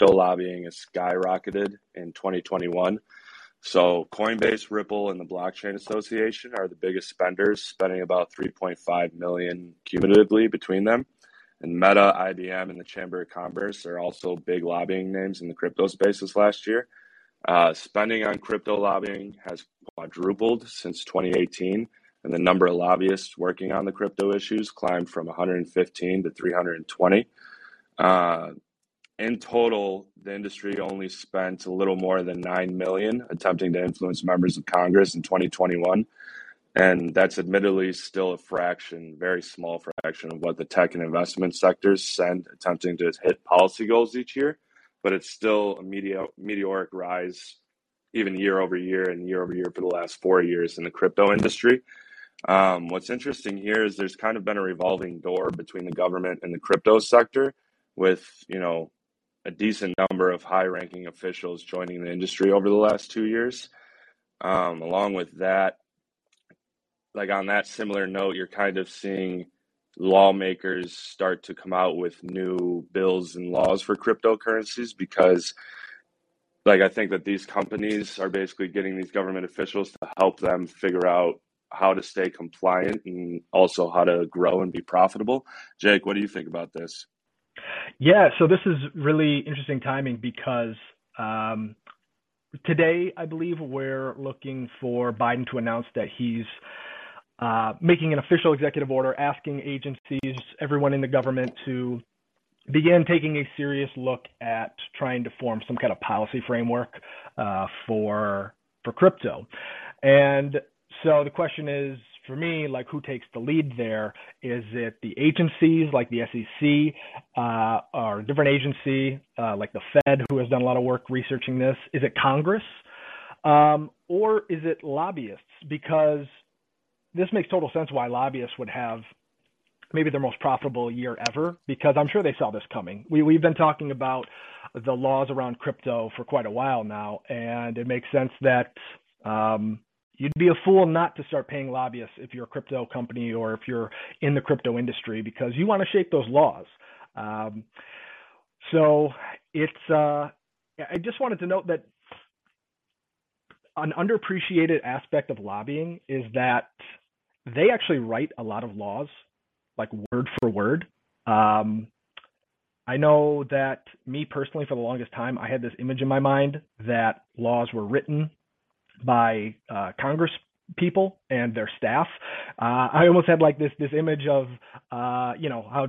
crypto lobbying has skyrocketed in 2021. So Coinbase, Ripple, and the Blockchain Association are the biggest spenders, spending about 3.5 million cumulatively between them. And Meta, IBM, and the Chamber of Commerce are also big lobbying names in the crypto space this last year. Uh, spending on crypto lobbying has quadrupled since 2018, and the number of lobbyists working on the crypto issues climbed from 115 to 320. Uh, in total, the industry only spent a little more than 9 million attempting to influence members of Congress in 2021. And that's admittedly still a fraction, very small fraction of what the tech and investment sectors send attempting to hit policy goals each year. But it's still a meteoric rise, even year over year and year over year for the last four years in the crypto industry. Um, what's interesting here is there's kind of been a revolving door between the government and the crypto sector, with you know a decent number of high-ranking officials joining the industry over the last two years. Um, along with that, like on that similar note, you're kind of seeing lawmakers start to come out with new bills and laws for cryptocurrencies because like I think that these companies are basically getting these government officials to help them figure out how to stay compliant and also how to grow and be profitable. Jake, what do you think about this? Yeah, so this is really interesting timing because um, today, I believe, we're looking for Biden to announce that he's uh, making an official executive order asking agencies, everyone in the government, to begin taking a serious look at trying to form some kind of policy framework uh, for for crypto. And so the question is, for me, like who takes the lead there? Is it the agencies like the SEC uh, or a different agency uh, like the Fed who has done a lot of work researching this? Is it Congress? Um, or is it lobbyists? Because this makes total sense why lobbyists would have maybe their most profitable year ever because I'm sure they saw this coming. We, we've been talking about the laws around crypto for quite a while now, and it makes sense that um, you'd be a fool not to start paying lobbyists if you're a crypto company or if you're in the crypto industry because you want to shape those laws. Um, so it's uh, I just wanted to note that an underappreciated aspect of lobbying is that they actually write a lot of laws, like word for word. Um, I know that me personally, for the longest time, I had this image in my mind that laws were written by uh, Congress people and their staff. Uh, I almost had like this this image of uh, you know how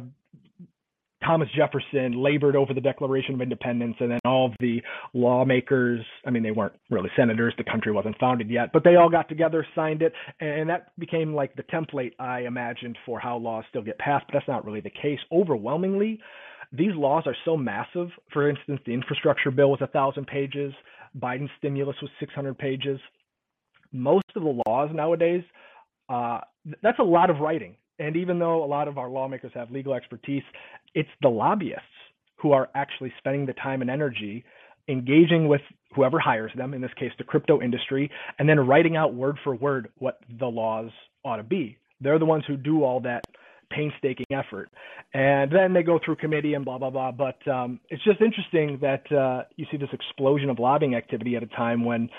Thomas Jefferson labored over the Declaration of Independence, and then all of the lawmakers. I mean, they weren't really senators; the country wasn't founded yet, but they all got together, signed it, and that became like the template I imagined for how laws still get passed. But that's not really the case. Overwhelmingly, these laws are so massive. For instance, the infrastructure bill was a thousand pages. Biden's stimulus was 600 pages. Most of the laws nowadays, uh, that's a lot of writing. And even though a lot of our lawmakers have legal expertise, it's the lobbyists who are actually spending the time and energy engaging with whoever hires them, in this case, the crypto industry, and then writing out word for word what the laws ought to be. They're the ones who do all that painstaking effort. And then they go through committee and blah blah blah. But um, it's just interesting that uh, you see this explosion of lobbying activity at a time when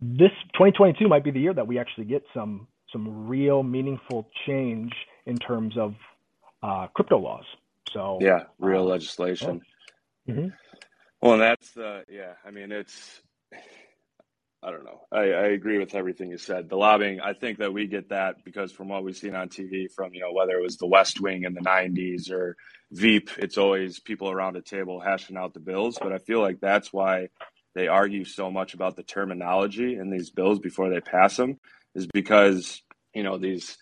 this 2022 might be the year that we actually get some some real meaningful change in terms of uh, crypto laws. So yeah, real uh, legislation. Yeah. Mm-hmm. Well, and that's the yeah. I mean, it's I don't know. I, I agree with everything you said. The lobbying, I think that we get that because from what we've seen on TV, from you know whether it was The West Wing in the '90s or Veep, it's always people around a table hashing out the bills. But I feel like that's why they argue so much about the terminology in these bills before they pass them, is because you know these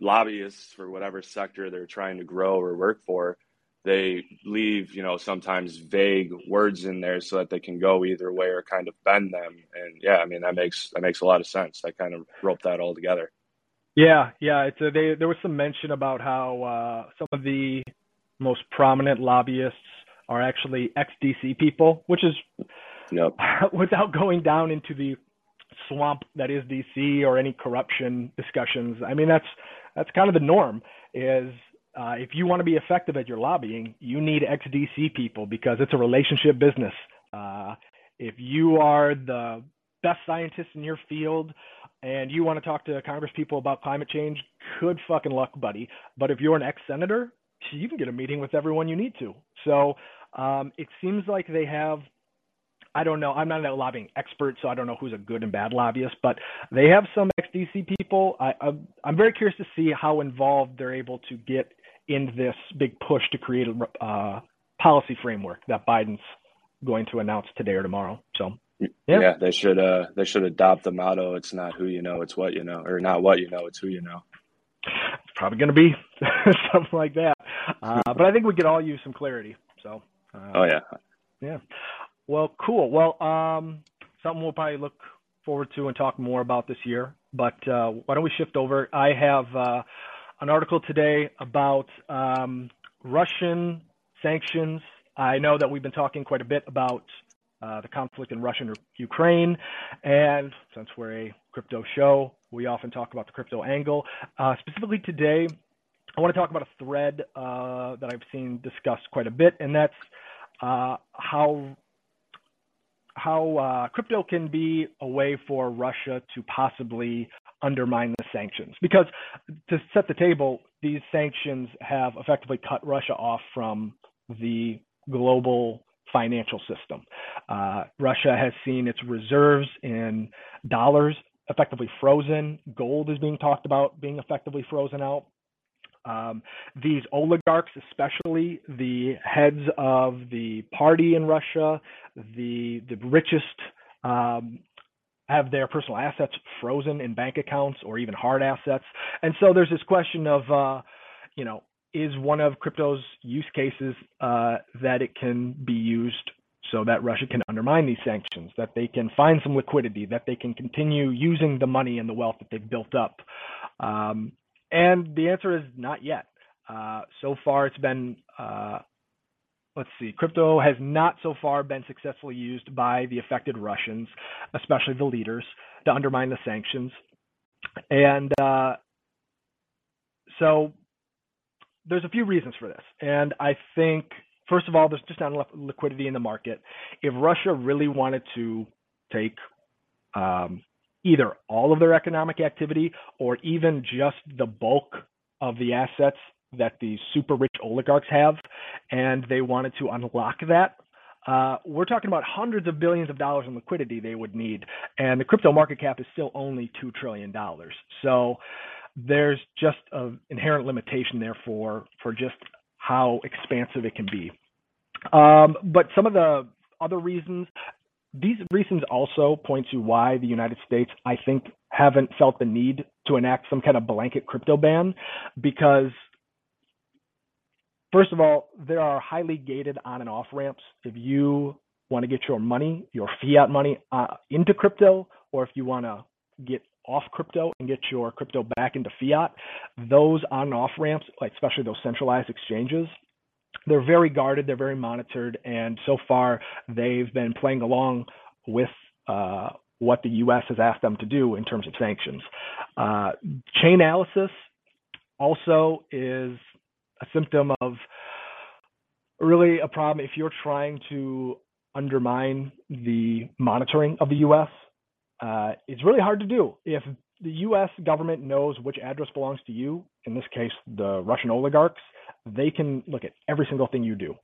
lobbyists for whatever sector they're trying to grow or work for they leave, you know, sometimes vague words in there so that they can go either way or kind of bend them. And yeah, I mean that makes that makes a lot of sense. I kind of rope that all together. Yeah, yeah. It's a, they, there was some mention about how uh, some of the most prominent lobbyists are actually ex-DC people, which is yep. without going down into the swamp that is DC or any corruption discussions. I mean that's that's kind of the norm. Is uh, if you want to be effective at your lobbying, you need ex-DC people because it's a relationship business. Uh, if you are the best scientist in your field and you want to talk to Congress people about climate change, good fucking luck, buddy. But if you're an ex senator, you can get a meeting with everyone you need to. So um, it seems like they have I don't know. I'm not a lobbying expert, so I don't know who's a good and bad lobbyist, but they have some ex-DC people. I, am very curious to see how involved they're able to get in this big push to create a uh, policy framework that Biden's going to announce today or tomorrow. So, yeah, yeah they should uh, they should adopt the motto: "It's not who you know, it's what you know," or not what you know, it's who you know. It's probably going to be something like that, uh, but I think we could all use some clarity. So, uh, oh yeah, yeah. Well, cool. Well, um, something we'll probably look forward to and talk more about this year. But uh, why don't we shift over? I have uh, an article today about um, Russian sanctions. I know that we've been talking quite a bit about uh, the conflict in Russia and Ukraine, and since we're a crypto show, we often talk about the crypto angle. Uh, specifically today, I want to talk about a thread uh, that I've seen discussed quite a bit, and that's uh, how how uh, crypto can be a way for Russia to possibly undermine the sanctions. Because to set the table, these sanctions have effectively cut Russia off from the global financial system. Uh, Russia has seen its reserves in dollars effectively frozen. Gold is being talked about being effectively frozen out. Um, these oligarchs, especially the heads of the party in Russia, the the richest, um, have their personal assets frozen in bank accounts or even hard assets. And so there's this question of, uh, you know, is one of crypto's use cases uh, that it can be used so that Russia can undermine these sanctions, that they can find some liquidity, that they can continue using the money and the wealth that they've built up. Um, and the answer is not yet. Uh, so far, it's been, uh, let's see, crypto has not so far been successfully used by the affected Russians, especially the leaders, to undermine the sanctions. And uh, so there's a few reasons for this. And I think, first of all, there's just not enough liquidity in the market. If Russia really wanted to take um, either all of their economic activity or even just the bulk of the assets that these super rich oligarchs have, and they wanted to unlock that. Uh, we're talking about hundreds of billions of dollars in liquidity they would need, and the crypto market cap is still only two trillion dollars. So there's just an inherent limitation there for for just how expansive it can be. Um, but some of the other reasons these reasons also point to why the United States, I think, haven't felt the need to enact some kind of blanket crypto ban because, first of all, there are highly gated on and off ramps. If you want to get your money, your fiat money, uh, into crypto, or if you want to get off crypto and get your crypto back into fiat, those on and off ramps, like especially those centralized exchanges, they're very guarded, they're very monitored, and so far they've been playing along with uh, what the U.S. has asked them to do in terms of sanctions. Uh, analysis also is a symptom of really a problem if you're trying to undermine the monitoring of the U.S. Uh, it's really hard to do. If the U.S. government knows which address belongs to you, in this case, the Russian oligarchs, they can look at every single thing you do.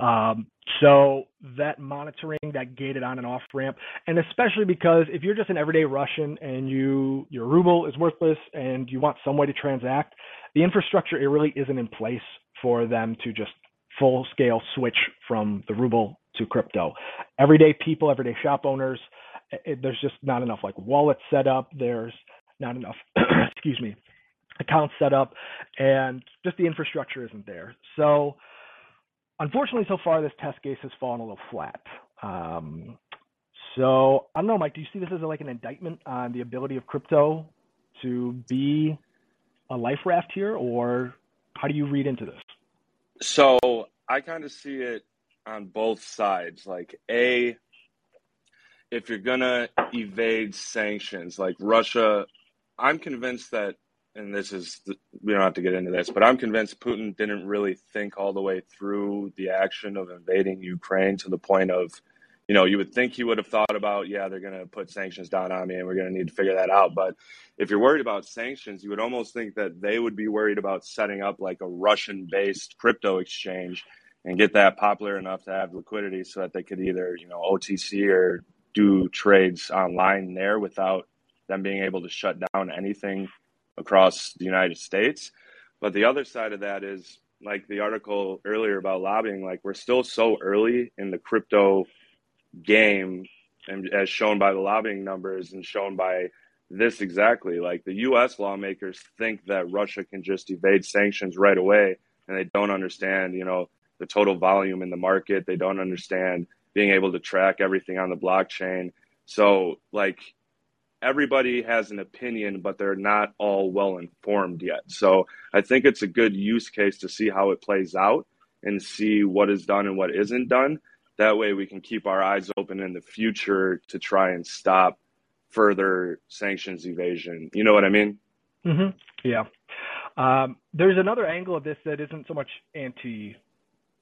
Um, so that monitoring, that gated on and off ramp, and especially because if you're just an everyday Russian and you your ruble is worthless and you want some way to transact, the infrastructure it really isn't in place for them to just full scale switch from the ruble to crypto. Everyday people, everyday shop owners, it, there's just not enough like wallets set up. There's not enough, excuse me, accounts set up, and just the infrastructure isn't there. So, unfortunately, so far this test case has fallen a little flat. Um, so I don't know, Mike. Do you see this as like an indictment on the ability of crypto to be a life raft here, or how do you read into this? So I kind of see it on both sides. Like a, if you're gonna evade sanctions, like Russia, I'm convinced that and this is we don't have to get into this, but I'm convinced Putin didn't really think all the way through the action of invading Ukraine to the point of, you know, you would think he would have thought about, yeah, they're going to put sanctions down on me and we're going to need to figure that out. But if you're worried about sanctions, you would almost think that they would be worried about setting up like a Russian based crypto exchange and get that popular enough to have liquidity so that they could either, you know, OTC or do trades online there without them being able to shut down anything across the United States. But the other side of that is like the article earlier about lobbying, like we're still so early in the crypto game and as shown by the lobbying numbers and shown by this exactly like the US lawmakers think that Russia can just evade sanctions right away and they don't understand, you know, the total volume in the market. They don't understand being able to track everything on the blockchain. So like everybody has an opinion, but they're not all well informed yet. So I think it's a good use case to see how it plays out and see what is done and what isn't done. That way we can keep our eyes open in the future to try and stop further sanctions evasion. You know what I mean? Mm-hmm. Yeah. Um, there's another angle of this that isn't so much anti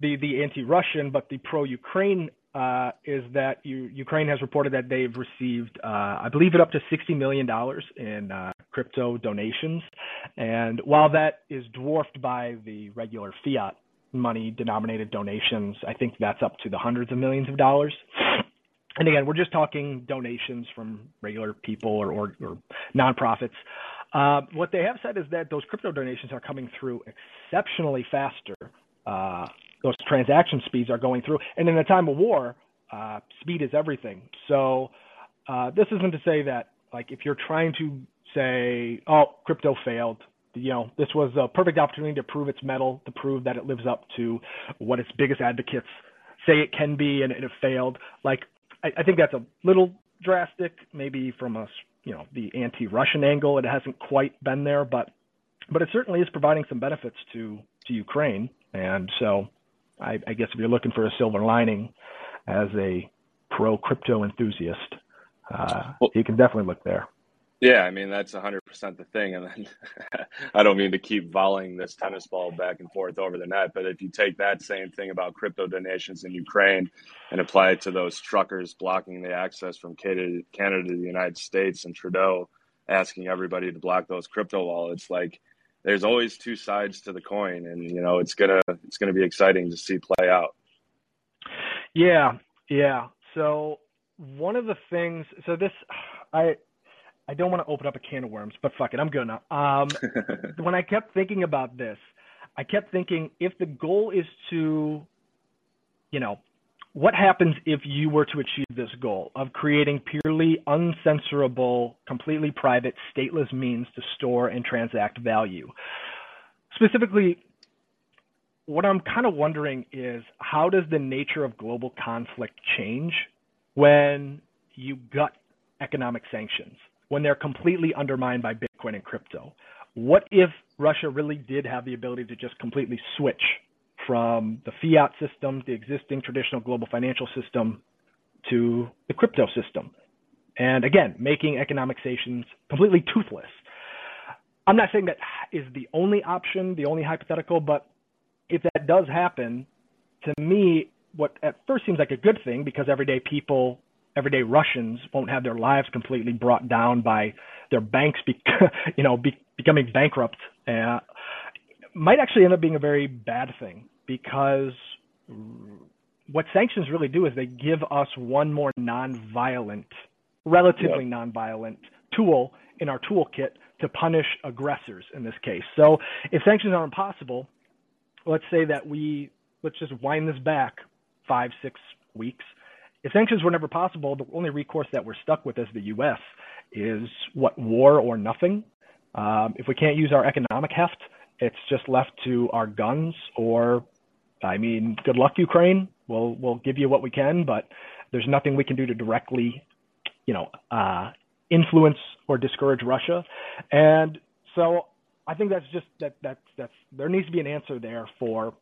the the anti-Russian, but the pro-Ukraine uh, is that you, Ukraine has reported that they've received, uh, I believe, it up to $60 million in uh, crypto donations. And while that is dwarfed by the regular fiat money denominated donations, I think that's up to the hundreds of millions of dollars. And again, we're just talking donations from regular people or, or, or nonprofits. Uh, what they have said is that those crypto donations are coming through exceptionally faster uh, those transaction speeds are going through. And in a time of war, uh, speed is everything. So uh, this isn't to say that like if you're trying to say, oh, crypto failed, you know, this was a perfect opportunity to prove its mettle, to prove that it lives up to what its biggest advocates say it can be, and, and it failed. Like I, I think that's a little drastic, maybe from a you know the anti-Russian angle. It hasn't quite been there, but but it certainly is providing some benefits to to Ukraine, and so I, I guess if you're looking for a silver lining as a pro crypto enthusiast, uh, well, you can definitely look there. Yeah, I mean that's 100% the thing, and then I don't mean to keep volleying this tennis ball back and forth over the net, but if you take that same thing about crypto donations in Ukraine and apply it to those truckers blocking the access from Canada, Canada to the United States and Trudeau asking everybody to block those crypto wallets, like there's always two sides to the coin, and you know it's gonna it's gonna be exciting to see play out. Yeah, yeah. So one of the things, so this, I I don't want to open up a can of worms, but fuck it, I'm gonna. Um, when I kept thinking about this, I kept thinking if the goal is to, you know, what happens if you were to achieve this goal of creating purely uncensorable, completely private, stateless means to store and transact value? Specifically, what I'm kind of wondering is how does the nature of global conflict change when you gut economic sanctions, when they're completely undermined by Bitcoin and crypto? What if Russia really did have the ability to just completely switch from the fiat system, the existing traditional global financial system, to the crypto system. And again, making economic sanctions completely toothless. I'm not saying that is the only option, the only hypothetical, but if that does happen, to me, what at first seems like a good thing because everyday people, everyday Russians won't have their lives completely brought down by their banks, be, you know, be, becoming bankrupt, uh, might actually end up being a very bad thing because what sanctions really do is they give us one more non-violent, relatively yep. non-violent tool in our toolkit to punish aggressors in this case. So if sanctions are impossible, let's say that we let's just wind this back five, six weeks. If sanctions were never possible, the only recourse that we're stuck with as the U.S. is what war or nothing. Um, if we can't use our economic heft, it's just left to our guns or I mean, good luck, Ukraine. We'll we'll give you what we can, but there's nothing we can do to directly, you know, uh, influence or discourage Russia. And so I think that's just that that's that's there needs to be an answer there for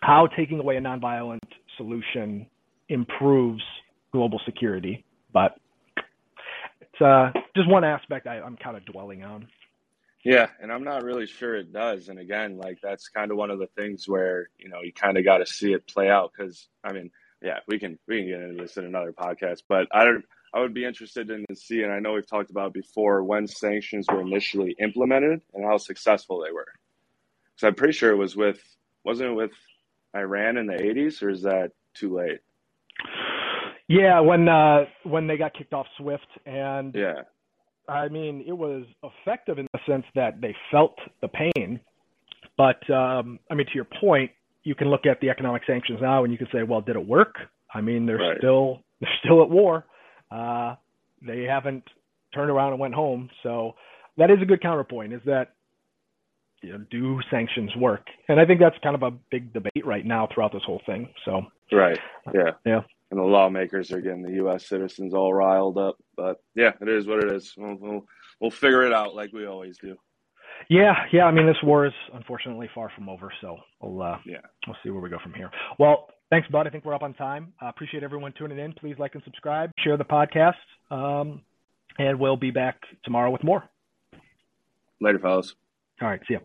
how taking away a nonviolent solution improves global security. But it's uh, just one aspect I, I'm kind of dwelling on. Yeah, and I'm not really sure it does. And again, like that's kind of one of the things where you know you kind of got to see it play out because I mean, yeah, we can we can get into this in another podcast, but I don't. I would be interested in to see, and I know we've talked about before when sanctions were initially implemented and how successful they were. So I'm pretty sure it was with wasn't it with Iran in the 80s, or is that too late? Yeah, when uh, when they got kicked off Swift, and Yeah, I mean, it was effective in the sense that they felt the pain. But um, I mean, to your point, you can look at the economic sanctions now, and you can say, well, did it work? I mean, they're Right. still they're still at war. Uh, they haven't turned around and went home. So that is a good counterpoint. Is that you know, do sanctions work? And I think that's kind of a big debate right now throughout this whole thing. So right. Yeah, Yeah. And the lawmakers are getting the U.S. citizens all riled up, but yeah, it is what it is. We'll we'll, we'll figure it out like we always do. Yeah, yeah. I mean, this war is unfortunately far from over, so we'll uh, Yeah. we'll see where we go from here. Well, thanks, Bud. I think we're up on time. Uh, appreciate everyone tuning in. Please like and subscribe, share the podcast, um, and we'll be back tomorrow with more. Later, fellas. All right, see ya.